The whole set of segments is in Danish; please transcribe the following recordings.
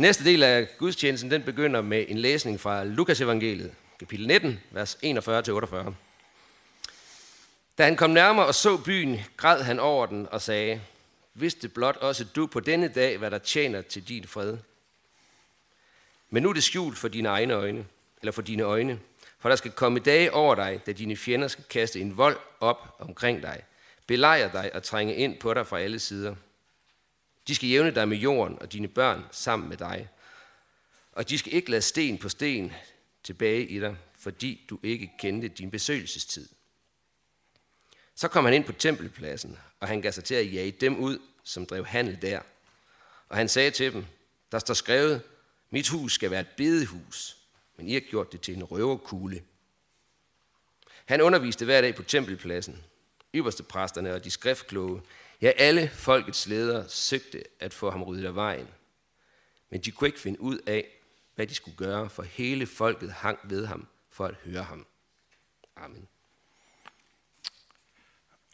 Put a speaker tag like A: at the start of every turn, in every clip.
A: Næste del af gudstjenesten den begynder med en læsning fra Lukas evangeliet, kapitel 19, vers 41-48. Da han kom nærmere og så byen, græd han over den og sagde, Vidste blot også du på denne dag, hvad der tjener til din fred. Men nu er det skjult for dine egne øjne, eller for dine øjne. For der skal komme dage over dig, da dine fjender skal kaste en vold op omkring dig, belejre dig og trænge ind på dig fra alle sider. De skal jævne dig med jorden og dine børn sammen med dig. Og de skal ikke lade sten på sten tilbage i dig, fordi du ikke kendte din besøgelsestid. Så kom han ind på tempelpladsen, og han gav sig til at jage dem ud, som drev handel der. Og han sagde til dem, der står skrevet, mit hus skal være et bedehus, men I har gjort det til en røverkugle. Han underviste hver dag på tempelpladsen. Ypperste præsterne og de skriftkloge, ja alle folkets ledere søgte at få ham ryddet af vejen. Men de kunne ikke finde ud af, hvad de skulle gøre, for hele folket hang ved ham for at høre ham. Amen.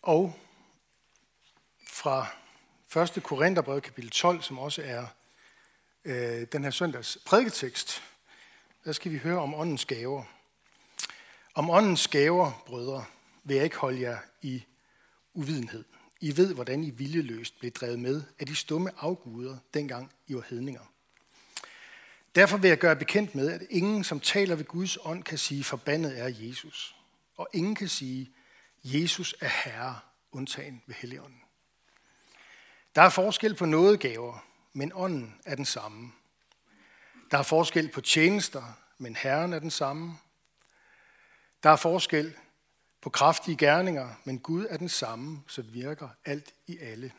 B: Og fra 1. Korintherbrev kapitel 12, som også er øh, den her søndags prædiketekst, der skal vi høre om åndens gaver. Om åndens gaver, brødre, vil jeg ikke holde jer i uvidenhed. I ved, hvordan I viljeløst blev drevet med af de stumme afguder, dengang I var hedninger. Derfor vil jeg gøre bekendt med, at ingen, som taler ved Guds ånd, kan sige, forbandet er Jesus. Og ingen kan sige, Jesus er Herre, undtagen ved Helligånden. Der er forskel på nådegaver, men ånden er den samme. Der er forskel på tjenester, men Herren er den samme. Der er forskel på kraftige gerninger, men Gud er den samme, så virker alt i alle.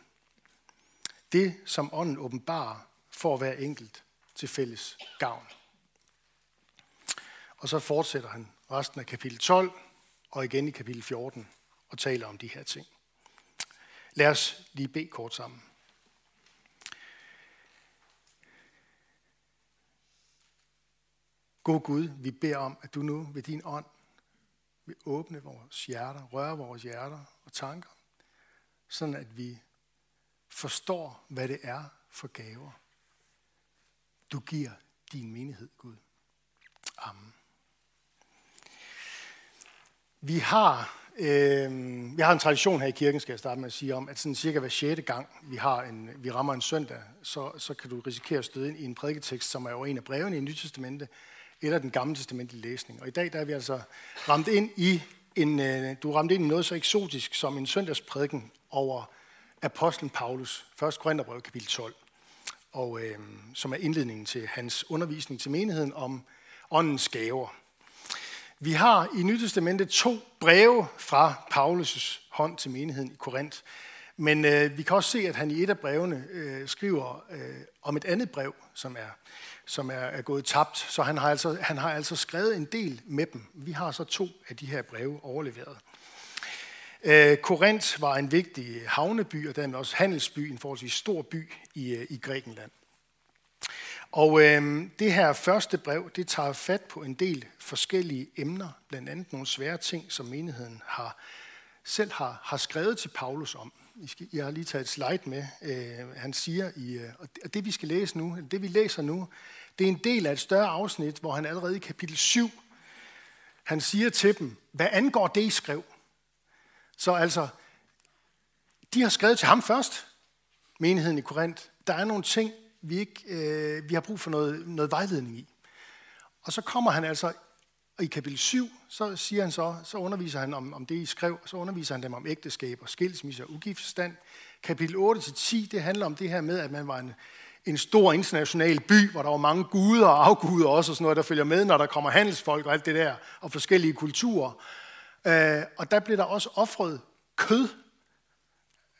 B: Det, som ånden åbenbarer, får hver enkelt til fælles gavn. Og så fortsætter han resten af kapitel 12 og igen i kapitel 14 og taler om de her ting. Lad os lige bede kort sammen. God Gud, vi beder om, at du nu ved din ånd vil åbne vores hjerter, røre vores hjerter og tanker, sådan at vi forstår, hvad det er for gaver, du giver din menighed, Gud. Amen. Vi har, øh, vi har en tradition her i kirken, skal jeg starte med at sige om, at sådan cirka hver sjette gang, vi, har en, vi rammer en søndag, så, så kan du risikere at støde ind i en prædiketekst, som er jo en af brevene i Nyt Testamente, eller den gamle testamentlige læsning. Og i dag der er vi altså ramt ind i en, øh, du ramte ramt ind i noget så eksotisk som en søndagsprædiken over apostlen Paulus, 1. Korintherbrev kapitel 12, og, øh, som er indledningen til hans undervisning til menigheden om åndens gaver. Vi har i Nytestamentet to breve fra Paulus' hånd til menigheden i Korinth. Men øh, vi kan også se, at han i et af brevene øh, skriver øh, om et andet brev, som er, som er, er gået tabt. Så han har, altså, han har altså skrevet en del med dem. Vi har så to af de her breve overleveret. Øh, Korinth var en vigtig havneby, og dermed også handelsby, en forholdsvis stor by i, øh, i Grækenland. Og øh, det her første brev, det tager fat på en del forskellige emner, blandt andet nogle svære ting, som menigheden har, selv har, har skrevet til Paulus om. Jeg har lige taget et slide med. Øh, han siger, i, øh, og det vi skal læse nu, det vi læser nu, det er en del af et større afsnit, hvor han allerede i kapitel 7, han siger til dem, hvad angår det, I skrev. Så altså, de har skrevet til ham først, menigheden i Korinth. Der er nogle ting, vi, ikke, øh, vi har brug for noget, noget vejledning i. Og så kommer han altså i kapitel 7, så siger han så, så underviser han om, om det, I skrev, så underviser han dem om ægteskab og skilsmisse og ugiftstand. Kapitel 8-10, det handler om det her med, at man var en, en stor international by, hvor der var mange guder og afguder også, og sådan noget, der følger med, når der kommer handelsfolk og alt det der, og forskellige kulturer. Øh, og der blev der også offret kød,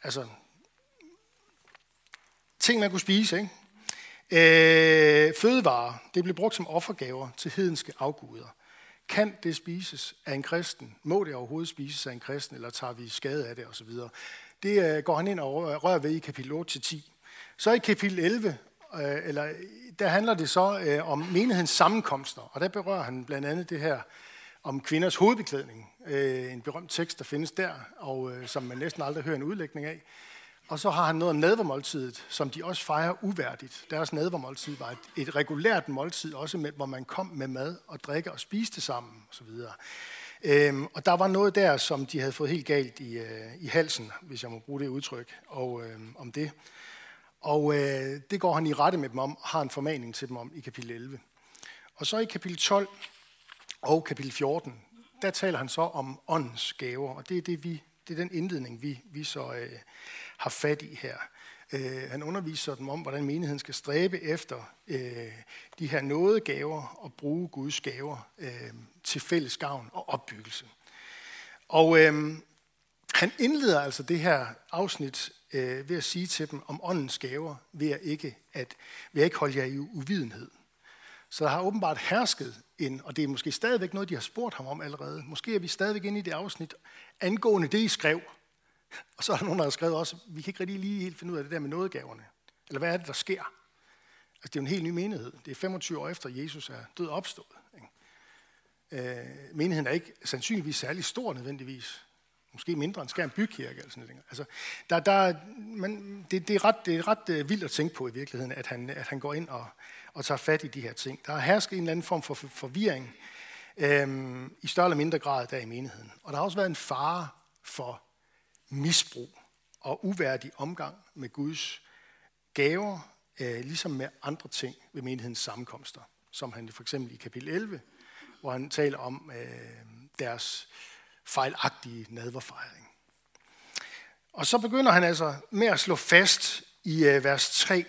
B: altså ting, man kunne spise, ikke? Øh, fødevarer, det blev brugt som offergaver til hedenske afguder. Kan det spises af en kristen? Må det overhovedet spises af en kristen, eller tager vi skade af det osv.? Det øh, går han ind og rører ved i kapitel 8-10. Så i kapitel 11, øh, eller, der handler det så øh, om menighedens sammenkomster, og der berører han blandt andet det her om kvinders hovedbeklædning. En berømt tekst, der findes der, og som man næsten aldrig hører en udlægning af. Og så har han noget om nadvermåltidet, som de også fejrer uværdigt. Deres nadvermåltid var et, et regulært måltid, også med, hvor man kom med mad og drikke og spiste sammen osv. Øhm, og der var noget der, som de havde fået helt galt i, øh, i halsen, hvis jeg må bruge det udtryk, og, øh, om det. Og øh, det går han i rette med dem om, og har en formaning til dem om i kapitel 11. Og så i kapitel 12 og kapitel 14, der taler han så om åndens gaver, og det er, det, vi, det er den indledning, vi, vi så øh, har fat i her. Øh, han underviser dem om, hvordan menigheden skal stræbe efter øh, de her nådegaver og bruge Guds gaver øh, til fælles gavn og opbyggelse. Og øh, han indleder altså det her afsnit øh, ved at sige til dem om åndens gaver, ved at ikke, at, ved at ikke holde jer i uvidenhed. Så der har åbenbart hersket en, og det er måske stadigvæk noget, de har spurgt ham om allerede. Måske er vi stadigvæk inde i det afsnit angående det, I skrev. Og så er der nogen, der har skrevet også, vi kan ikke rigtig lige helt finde ud af det der med nådegaverne. Eller hvad er det, der sker? Altså, det er jo en helt ny menighed. Det er 25 år efter, Jesus er død og opstået. Ikke? Øh, menigheden er ikke sandsynligvis særlig stor nødvendigvis. Måske mindre end Skærm Bykirke. Eller sådan noget. Altså, der, der, man, det, det, er ret, det er ret øh, vildt at tænke på i virkeligheden, at han, at han går ind og, og tager fat i de her ting. Der er hersket en eller anden form for forvirring øhm, i større eller mindre grad der i menigheden. Og der har også været en fare for misbrug og uværdig omgang med Guds gaver, øh, ligesom med andre ting ved menighedens sammenkomster, som han for eksempel i kapitel 11, hvor han taler om øh, deres fejlagtige nadverfejring. Og så begynder han altså med at slå fast i øh, vers 3,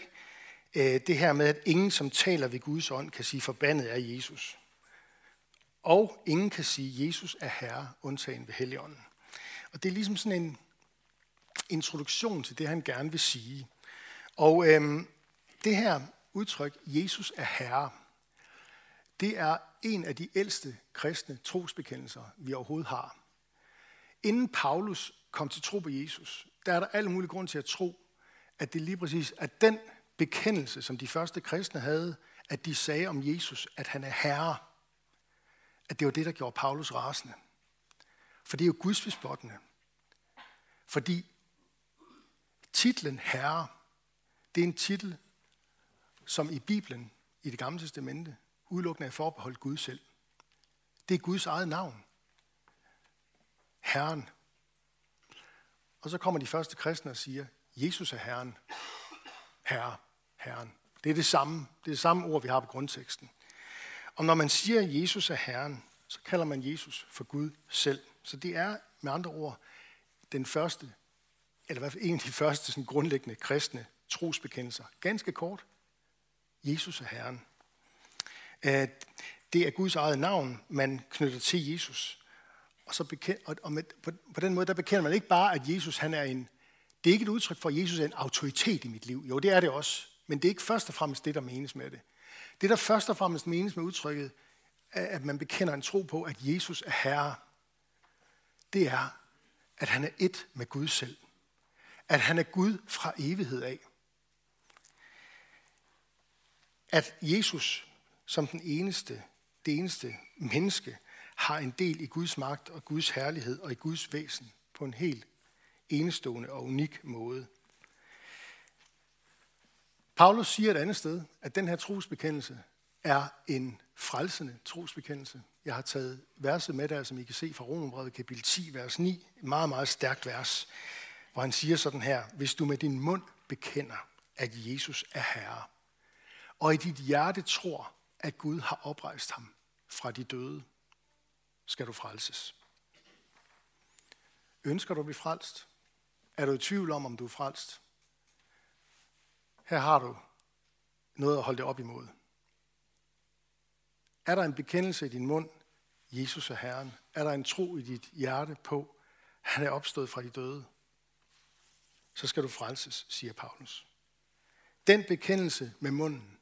B: det her med, at ingen, som taler ved Guds ånd, kan sige, forbandet er Jesus. Og ingen kan sige, Jesus er Herre, undtagen ved Helligånden. Og det er ligesom sådan en introduktion til det, han gerne vil sige. Og øhm, det her udtryk, Jesus er Herre, det er en af de ældste kristne trosbekendelser, vi overhovedet har. Inden Paulus kom til tro på Jesus, der er der alle mulige grund til at tro, at det lige præcis er den bekendelse, som de første kristne havde, at de sagde om Jesus, at han er herre, at det var det, der gjorde Paulus rasende. For det er jo gudsbespottende. Fordi titlen herre, det er en titel, som i Bibelen, i det gamle testamente, udelukkende er forbeholdt Gud selv. Det er Guds eget navn. Herren. Og så kommer de første kristne og siger, Jesus er Herren. Herre, Herren. Det er det samme, det er det samme ord, vi har på grundteksten. Og når man siger, at Jesus er Herren, så kalder man Jesus for Gud selv. Så det er med andre ord den første, eller i hvert fald en af de første sådan grundlæggende kristne trosbekendelser. Ganske kort. Jesus er Herren. Det er Guds eget navn, man knytter til Jesus. Og, så bekend, og med, på, på den måde, der bekender man ikke bare, at Jesus han er en... Det er ikke et udtryk for, at Jesus er en autoritet i mit liv. Jo, det er det også. Men det er ikke først og fremmest det, der menes med det. Det, der først og fremmest menes med udtrykket, er, at man bekender en tro på, at Jesus er Herre, det er, at han er et med Gud selv. At han er Gud fra evighed af. At Jesus som den eneste, det eneste menneske, har en del i Guds magt og Guds herlighed og i Guds væsen på en helt enestående og unik måde. Paulus siger et andet sted, at den her trosbekendelse er en frelsende trosbekendelse. Jeg har taget verset med der, som I kan se fra Romerbrevet kapitel 10, vers 9. Et meget, meget stærkt vers, hvor han siger sådan her. Hvis du med din mund bekender, at Jesus er Herre, og i dit hjerte tror, at Gud har oprejst ham fra de døde, skal du frelses. Ønsker du at blive frelst? Er du i tvivl om, om du er frelst? Her har du noget at holde det op imod. Er der en bekendelse i din mund, Jesus er Herren? Er der en tro i dit hjerte på, han er opstået fra de døde? Så skal du frelses, siger Paulus. Den bekendelse med munden,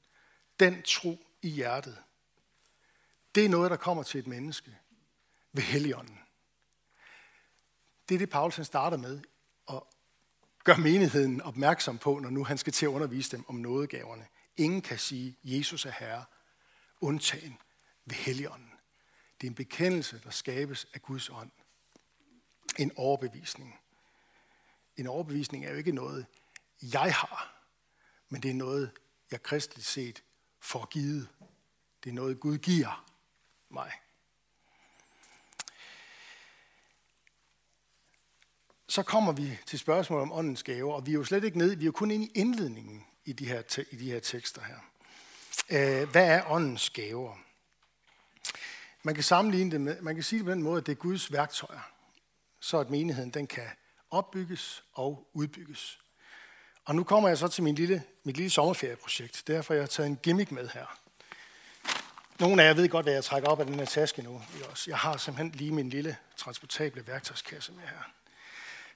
B: den tro i hjertet, det er noget, der kommer til et menneske ved Helligånden. Det er det, Paulus han starter med at gøre menigheden opmærksom på, når nu han skal til at undervise dem om nådegaverne. Ingen kan sige, Jesus er Herre, undtagen ved Helligånden. Det er en bekendelse, der skabes af Guds ånd. En overbevisning en overbevisning er jo ikke noget, jeg har, men det er noget, jeg kristligt set får givet. Det er noget, Gud giver mig. Så kommer vi til spørgsmålet om åndens gaver, og vi er jo slet ikke nede, vi er jo kun inde i indledningen i de her, i de her tekster her. Øh, hvad er åndens gaver? Man kan sammenligne det med, man kan sige det på den måde, at det er Guds værktøjer, så at menigheden den kan opbygges og udbygges. Og nu kommer jeg så til min lille, mit lille sommerferieprojekt. Derfor har jeg taget en gimmick med her. Nogle af jer ved godt, hvad jeg trækker op af den her taske nu. Jeg har simpelthen lige min lille transportable værktøjskasse med her.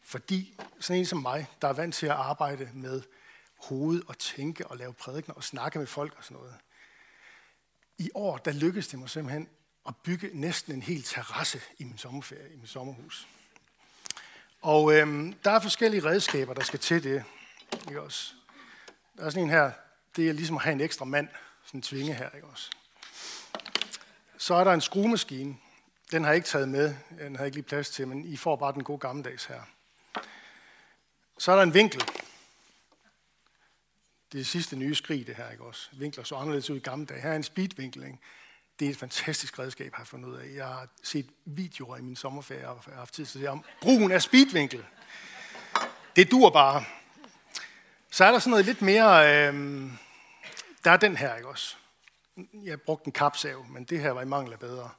B: Fordi sådan en som mig, der er vant til at arbejde med hoved og tænke og lave prædikner og snakke med folk og sådan noget. I år, der lykkedes det mig simpelthen at bygge næsten en hel terrasse i min sommerferie, i min sommerhus. Og øhm, der er forskellige redskaber, der skal til det. Ikke også? Der er sådan en her, det er ligesom at have en ekstra mand, sådan en tvinge her, ikke også? Så er der en skruemaskine. Den har jeg ikke taget med, den har jeg ikke lige plads til, men I får bare den gode gammeldags her. Så er der en vinkel. Det er sidste nye skrig, det her, ikke også? Vinkler så anderledes ud i gamle dage. Her er en speedvinkel, ikke? Det er et fantastisk redskab, har jeg fundet ud af. Jeg har set videoer i min sommerferie, og har haft tid til at se om brugen af speedvinkel. Det dur bare. Så er der sådan noget lidt mere... Øh, der er den her, ikke også? Jeg brugte en kapsav, men det her var i mangel af bedre.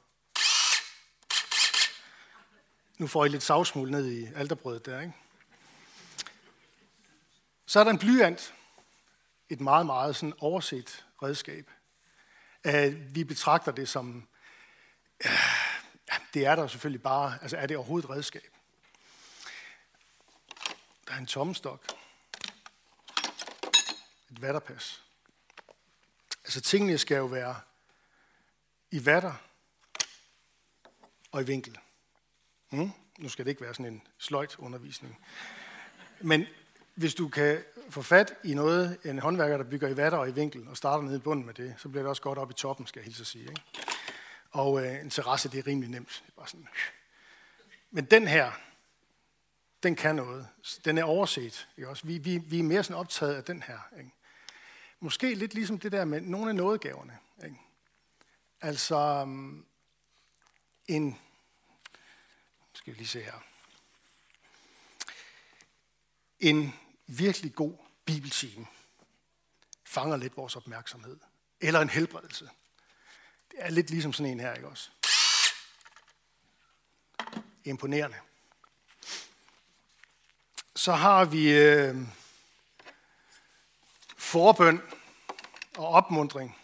B: Nu får I lidt savsmuld ned i alterbrødet der, ikke? Så er der en blyant. Et meget, meget sådan overset redskab. Øh, vi betragter det som, øh, det er der selvfølgelig bare, altså er det overhovedet et redskab? Der er en tommestok. Et vatterpas. Altså tingene skal jo være i vatter og i vinkel. Mm? Nu skal det ikke være sådan en sløjt undervisning. Men hvis du kan få fat i noget, en håndværker, der bygger i vatter og i vinkel, og starter nede i bunden med det, så bliver det også godt op i toppen, skal jeg hilse at sige. Ikke? Og øh, en terrasse, det er rimelig nemt. Det er bare sådan. Øh. Men den her, den kan noget. Den er overset. Ikke også? Vi, vi, vi er mere sådan optaget af den her. Ikke? Måske lidt ligesom det der med nogle af nådegaverne. Ikke? Altså mm, en, skal vi lige se her. En virkelig god bibeltime fanger lidt vores opmærksomhed. Eller en helbredelse. Det er lidt ligesom sådan en her, ikke også? Imponerende. Så har vi øh, forbøn og opmundring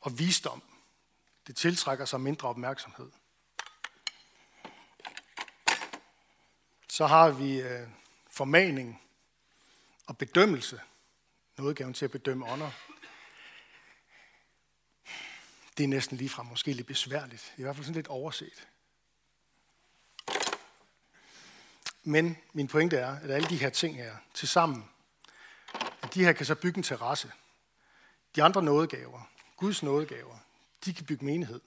B: og visdom. Det tiltrækker sig mindre opmærksomhed. Så har vi øh, formaning og bedømmelse. Nådegaven til at bedømme ånder. Det er næsten ligefrem måske lidt besværligt. I hvert fald sådan lidt overset. Men min pointe er, at alle de her ting her til sammen, at de her kan så bygge en terrasse. De andre nådegaver, Guds nådegaver, de kan bygge menighed.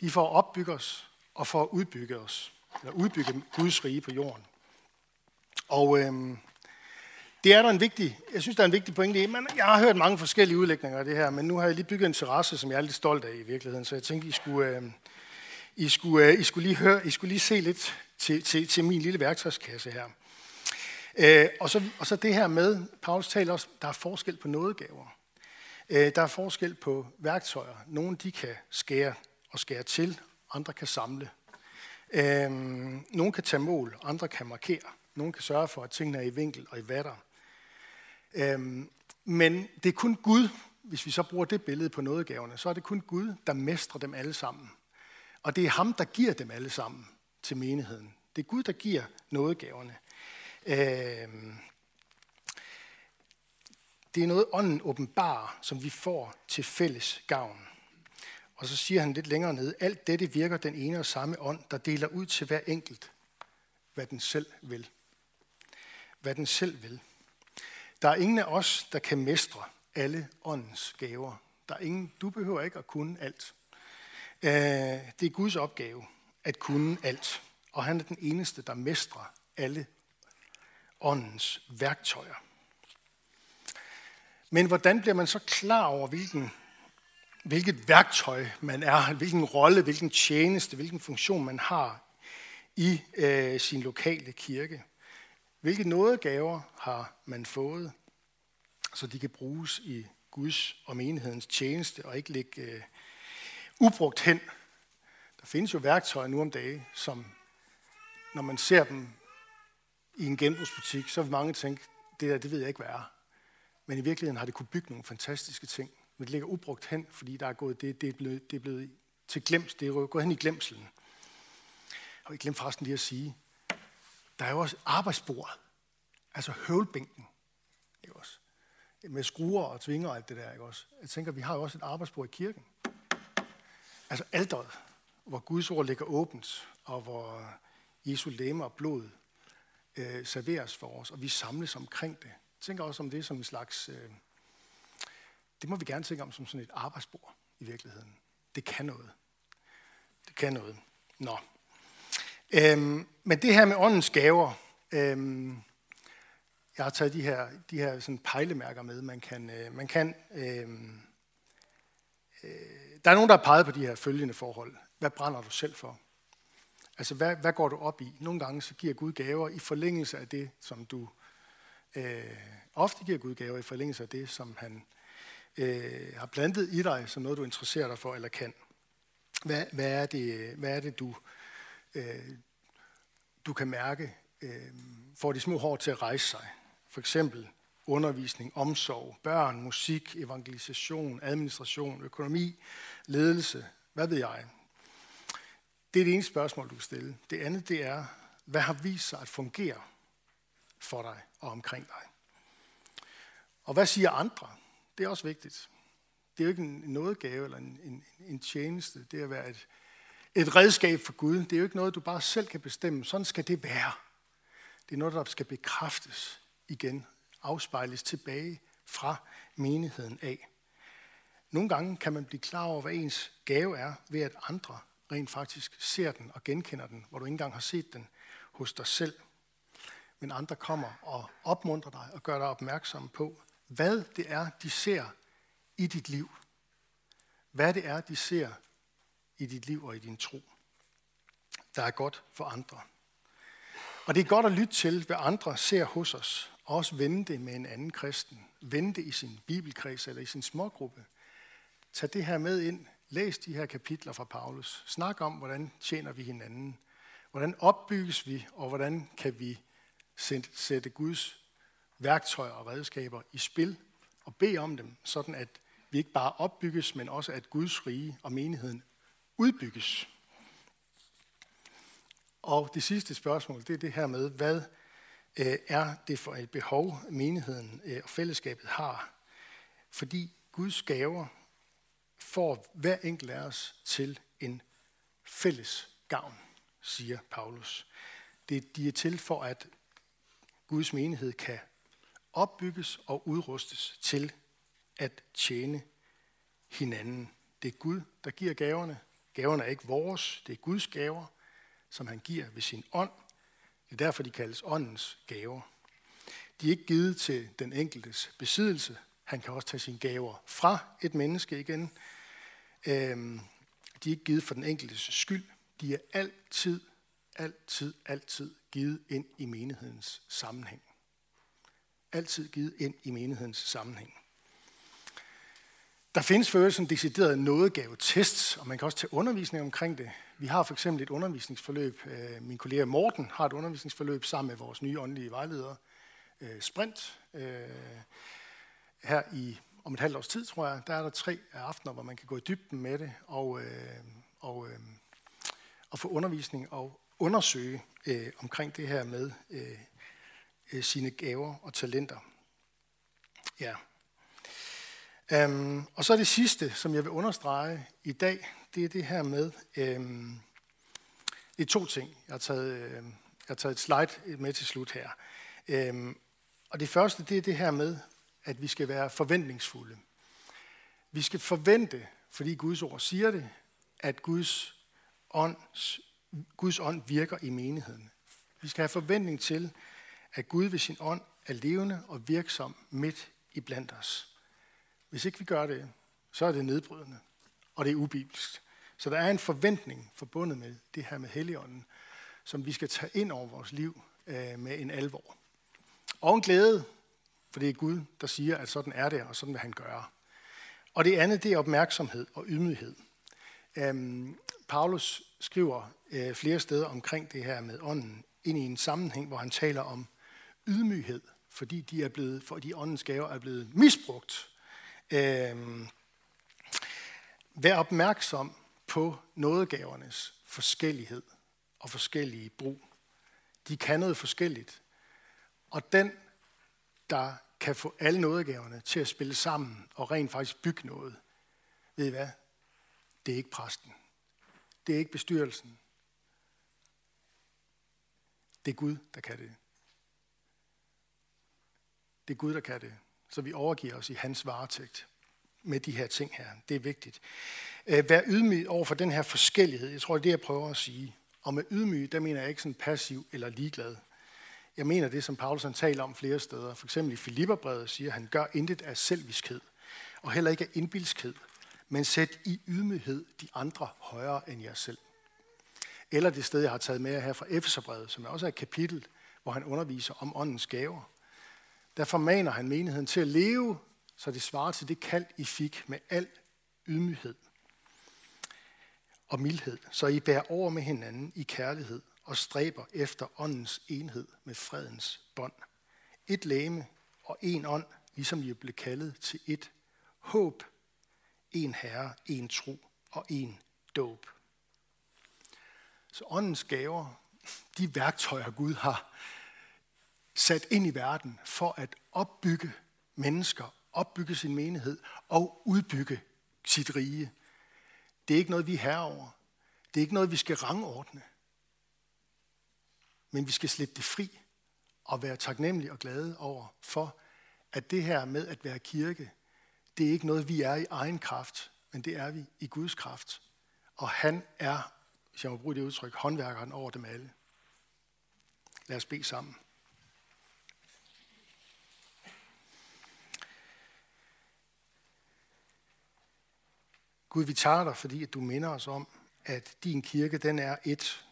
B: De får at opbygge os og for at udbygge os eller udbygge Guds rige på jorden. Og øhm, det er der en vigtig, jeg synes, der er en vigtig pointe i. Men jeg har hørt mange forskellige udlægninger af det her, men nu har jeg lige bygget en terrasse, som jeg er lidt stolt af i virkeligheden, så jeg tænkte, I skulle, øh, I skulle, øh, I skulle, lige, høre, I skulle lige se lidt til, til, til min lille værktøjskasse her. Øh, og, så, og så det her med, Paulus taler også, der er forskel på nådegaver. Øh, der er forskel på værktøjer. Nogle de kan skære og skære til, andre kan samle. Øhm, nogle kan tage mål, andre kan markere. Nogle kan sørge for, at tingene er i vinkel og i vatter. Øhm, men det er kun Gud, hvis vi så bruger det billede på nådegaverne, så er det kun Gud, der mestrer dem alle sammen. Og det er ham, der giver dem alle sammen til menigheden. Det er Gud, der giver nådegaverne. Øhm, det er noget, ånden åbenbarer, som vi får til fælles gavn. Og så siger han lidt længere ned, alt dette virker den ene og samme ånd, der deler ud til hver enkelt, hvad den selv vil. Hvad den selv vil. Der er ingen af os, der kan mestre alle åndens gaver. Der er ingen, du behøver ikke at kunne alt. Øh, det er Guds opgave at kunne alt. og han er den eneste, der mestrer alle åndens værktøjer. Men hvordan bliver man så klar over, hvilken, hvilket værktøj man er, hvilken rolle, hvilken tjeneste, hvilken funktion man har i øh, sin lokale kirke? Hvilke nådegaver har man fået, så de kan bruges i Guds og menighedens tjeneste og ikke ligge øh, ubrugt hen? Der findes jo værktøjer nu om dagen, som når man ser dem i en genbrugsbutik, så vil mange tænke, det der, det ved jeg ikke, hvad er. Men i virkeligheden har det kunne bygge nogle fantastiske ting. Men det ligger ubrugt hen, fordi der er gået, det, det, er blevet, det er blevet til glems, det er gået hen i glemselen. Og jeg glemte forresten lige at sige, der er jo også arbejdsbordet. Altså høvlbænken. Ikke også? Med skruer og tvinger og alt det der. Ikke også? Jeg tænker, vi har jo også et arbejdsbord i kirken. Altså alderet, hvor Guds ord ligger åbent, og hvor Jesu læme og blod øh, serveres for os, og vi samles omkring det. Jeg tænker også om det som en slags... Øh, det må vi gerne tænke om som sådan et arbejdsbord i virkeligheden. Det kan noget. Det kan noget. Nå. Øhm, men det her med åndens gaver, øhm, jeg har taget de her, de her sådan pejlemærker med. Man kan, øh, man kan, øhm, øh, der er nogen, der har peget på de her følgende forhold. Hvad brænder du selv for? Altså, hvad, hvad går du op i? Nogle gange så giver Gud gaver i forlængelse af det, som du... Øh, ofte giver Gud gaver i forlængelse af det, som han øh, har plantet i dig, som noget, du interesserer dig for eller kan. Hvad, hvad, er, det, hvad er det, du, øh, du kan mærke øh, får de små hår til at rejse sig? For eksempel undervisning, omsorg, børn, musik, evangelisation, administration, økonomi, ledelse, hvad ved jeg. Det er det ene spørgsmål, du kan stille. Det andet, det er, hvad har vist sig at fungere for dig og omkring dig? Og hvad siger andre? Det er også vigtigt. Det er jo ikke en nådegave eller en, en, en tjeneste. Det er at være et, et redskab for Gud. Det er jo ikke noget, du bare selv kan bestemme. Sådan skal det være. Det er noget, der skal bekræftes igen, afspejles tilbage fra menigheden af. Nogle gange kan man blive klar over, hvad ens gave er, ved at andre rent faktisk ser den og genkender den, hvor du ikke engang har set den hos dig selv. Men andre kommer og opmuntrer dig og gør dig opmærksom på, hvad det er, de ser i dit liv. Hvad det er, de ser i dit liv og i din tro. Der er godt for andre. Og det er godt at lytte til, hvad andre ser hos os. Og også vende det med en anden kristen. Vende det i sin bibelkreds eller i sin smågruppe. Tag det her med ind Læs de her kapitler fra Paulus. Snak om, hvordan tjener vi hinanden. Hvordan opbygges vi, og hvordan kan vi sætte Guds værktøjer og redskaber i spil og bede om dem, sådan at vi ikke bare opbygges, men også at Guds rige og menigheden udbygges. Og det sidste spørgsmål, det er det her med, hvad øh, er det for et behov, menigheden øh, og fællesskabet har? Fordi Guds gaver får hver enkelt af os til en fælles gavn, siger Paulus. Det, de er til for, at Guds menighed kan opbygges og udrustes til at tjene hinanden. Det er Gud, der giver gaverne. Gaverne er ikke vores, det er Guds gaver, som han giver ved sin ånd. Det er derfor, de kaldes åndens gaver. De er ikke givet til den enkeltes besiddelse. Han kan også tage sine gaver fra et menneske igen, Øhm, de er ikke givet for den enkeltes skyld. De er altid, altid, altid givet ind i menighedens sammenhæng. Altid givet ind i menighedens sammenhæng. Der findes for øvrigt sådan decideret nådegave tests, og man kan også tage undervisning omkring det. Vi har for eksempel et undervisningsforløb. Øh, min kollega Morten har et undervisningsforløb sammen med vores nye åndelige vejleder, øh, Sprint, øh, her i om et halvt års tid, tror jeg, der er der tre aftener, hvor man kan gå i dybden med det og, og, og få undervisning og undersøge øh, omkring det her med Øh, sine gaver og talenter. Ja. Um, og så det sidste, som jeg vil understrege i dag, det er det her med, um, det er to ting. Jeg har taget, øh, jeg har taget et slide med til slut her. Um, og det første, det er det her med, at vi skal være forventningsfulde. Vi skal forvente, fordi Guds ord siger det, at Guds ånds Guds ånd virker i menigheden. Vi skal have forventning til, at Gud ved sin ånd er levende og virksom midt i blandt os. Hvis ikke vi gør det, så er det nedbrydende, og det er ubibelsk. Så der er en forventning forbundet med det her med Helligånden, som vi skal tage ind over vores liv øh, med en alvor. Og en glæde, for det er Gud, der siger, at sådan er det, og sådan vil han gøre. Og det andet, det er opmærksomhed og ydmyghed. Øhm, Paulus skriver øh, flere steder omkring det her med ånden, ind i en sammenhæng, hvor han taler om ydmyghed, fordi de er blevet, fordi åndens gaver er blevet misbrugt. Øh, vær opmærksom på nådegavernes forskellighed og forskellige brug. De kan noget forskelligt. Og den, der kan få alle nådegaverne til at spille sammen og rent faktisk bygge noget, ved I hvad? Det er ikke præsten. Det er ikke bestyrelsen. Det er Gud, der kan det. Det er Gud, der kan det. Så vi overgiver os i hans varetægt med de her ting her. Det er vigtigt. Øh, vær ydmyg over for den her forskellighed. Jeg tror, det er det, jeg prøver at sige. Og med ydmyg, der mener jeg ikke sådan passiv eller ligeglad. Jeg mener det, som Paulus han taler om flere steder. For eksempel i Filipperbrevet siger han, gør intet af selviskhed, og heller ikke af indbilskhed, men sæt i ydmyghed de andre højere end jer selv. Eller det sted, jeg har taget med her fra Efeserbrevet, som er også er et kapitel, hvor han underviser om åndens gaver. Der formaner han menigheden til at leve, så det svarer til det kald, I fik med al ydmyghed og mildhed, så I bærer over med hinanden i kærlighed og stræber efter åndens enhed med fredens bånd. Et læme og en ånd, ligesom I blev kaldet til et håb, en herre, en tro og en dåb. Så åndens gaver, de værktøjer Gud har sat ind i verden for at opbygge mennesker, opbygge sin menighed og udbygge sit rige. Det er ikke noget, vi er herover. Det er ikke noget, vi skal rangordne. Men vi skal slippe det fri og være taknemmelige og glade over for, at det her med at være kirke, det er ikke noget, vi er i egen kraft, men det er vi i Guds kraft. Og han er, hvis jeg må bruge det udtryk, håndværkeren over dem alle. Lad os bede sammen. Gud, vi tager dig, fordi at du minder os om, at din kirke, den er et.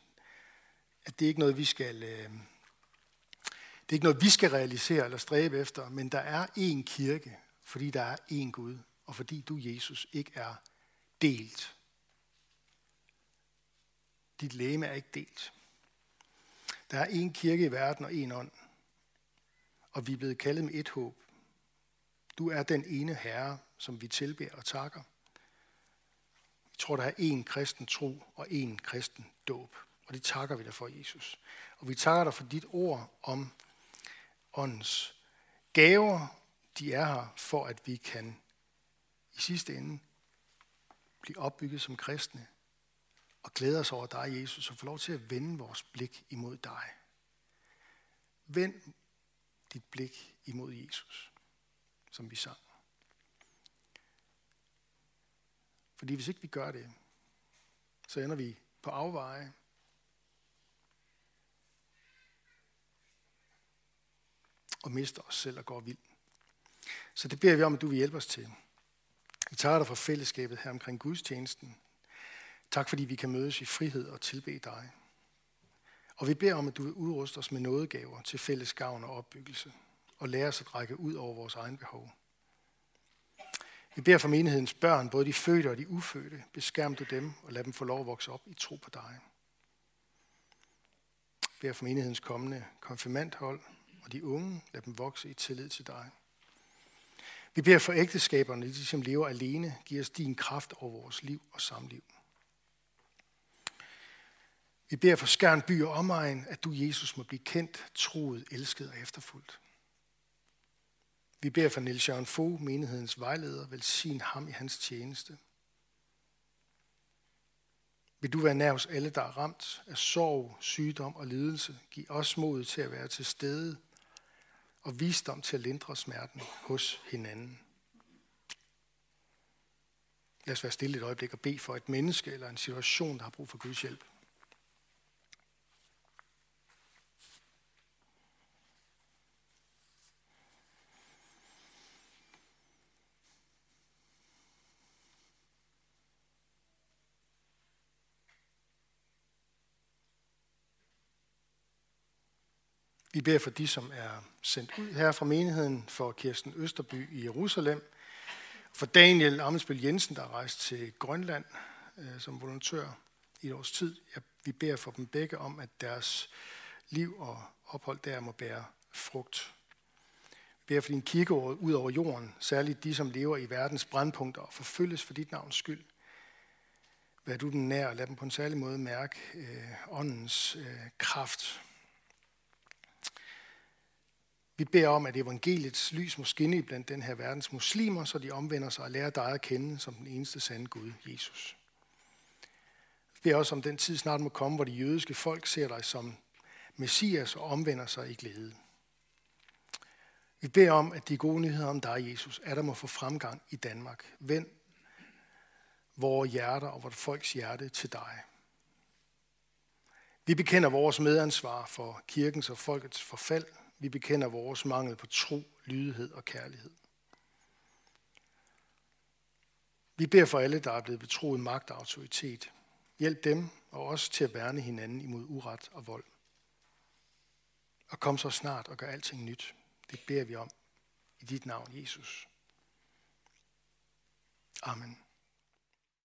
B: At det er ikke noget, vi skal, øh, det er ikke noget, vi skal realisere eller stræbe efter, men der er én kirke, fordi der er én Gud, og fordi du, Jesus, ikke er delt. Dit læme er ikke delt. Der er én kirke i verden og én ånd, og vi er blevet kaldet med et håb. Du er den ene Herre, som vi tilbeder og takker. Tror, der er én kristen tro og én kristen dåb. Og det takker vi dig for, Jesus. Og vi takker dig for dit ord om åndens gaver. De er her for, at vi kan i sidste ende blive opbygget som kristne og glæde os over dig, Jesus, og få lov til at vende vores blik imod dig. Vend dit blik imod Jesus, som vi sang. Fordi hvis ikke vi gør det, så ender vi på afveje. Og mister os selv og går vild. Så det beder vi om, at du vil hjælpe os til. Vi tager dig fra fællesskabet her omkring gudstjenesten. Tak fordi vi kan mødes i frihed og tilbe dig. Og vi beder om, at du vil udruste os med nådegaver til fælles gavn og opbyggelse, og lære os at række ud over vores egen behov. Vi beder for menighedens børn, både de fødte og de ufødte. Beskærm du dem og lad dem få lov at vokse op i tro på dig. Vi beder for menighedens kommende konfirmandhold og de unge. Lad dem vokse i tillid til dig. Vi beder for ægteskaberne, de som lever alene. Giv os din kraft over vores liv og samliv. Vi beder for Skærn by og omegn, at du, Jesus, må blive kendt, troet, elsket og efterfuldt. Vi beder for Niels Jørgen Fogh, menighedens vejleder, velsign ham i hans tjeneste. Vil du være nær hos alle, der er ramt af sorg, sygdom og lidelse? Giv os mod til at være til stede og visdom til at lindre smerten hos hinanden. Lad os være stille et øjeblik og bede for et menneske eller en situation, der har brug for Guds hjælp. Vi beder for de, som er sendt ud her fra menigheden, for Kirsten Østerby i Jerusalem, for Daniel Amelsbøl Jensen, der er rejst til Grønland øh, som volontør i et års tid. Vi beder for dem begge om, at deres liv og ophold der må bære frugt. Vi beder for din kirke ud over jorden, særligt de, som lever i verdens brandpunkter og forfølges for dit navns skyld. Vær du den nær og lad dem på en særlig måde mærke øh, åndens øh, kraft. Vi beder om, at evangeliets lys må skinne blandt den her verdens muslimer, så de omvender sig og lærer dig at kende som den eneste sande Gud, Jesus. Vi beder også om den tid snart må komme, hvor de jødiske folk ser dig som Messias og omvender sig i glæde. Vi beder om, at de gode nyheder om dig, Jesus, er der må få fremgang i Danmark. Vend vores hjerter og vores folks hjerte til dig. Vi bekender vores medansvar for kirkens og folkets forfald. Vi bekender vores mangel på tro, lydighed og kærlighed. Vi beder for alle, der er blevet betroet magt og autoritet. Hjælp dem og os til at værne hinanden imod uret og vold. Og kom så snart og gør alting nyt. Det beder vi om i dit navn, Jesus. Amen.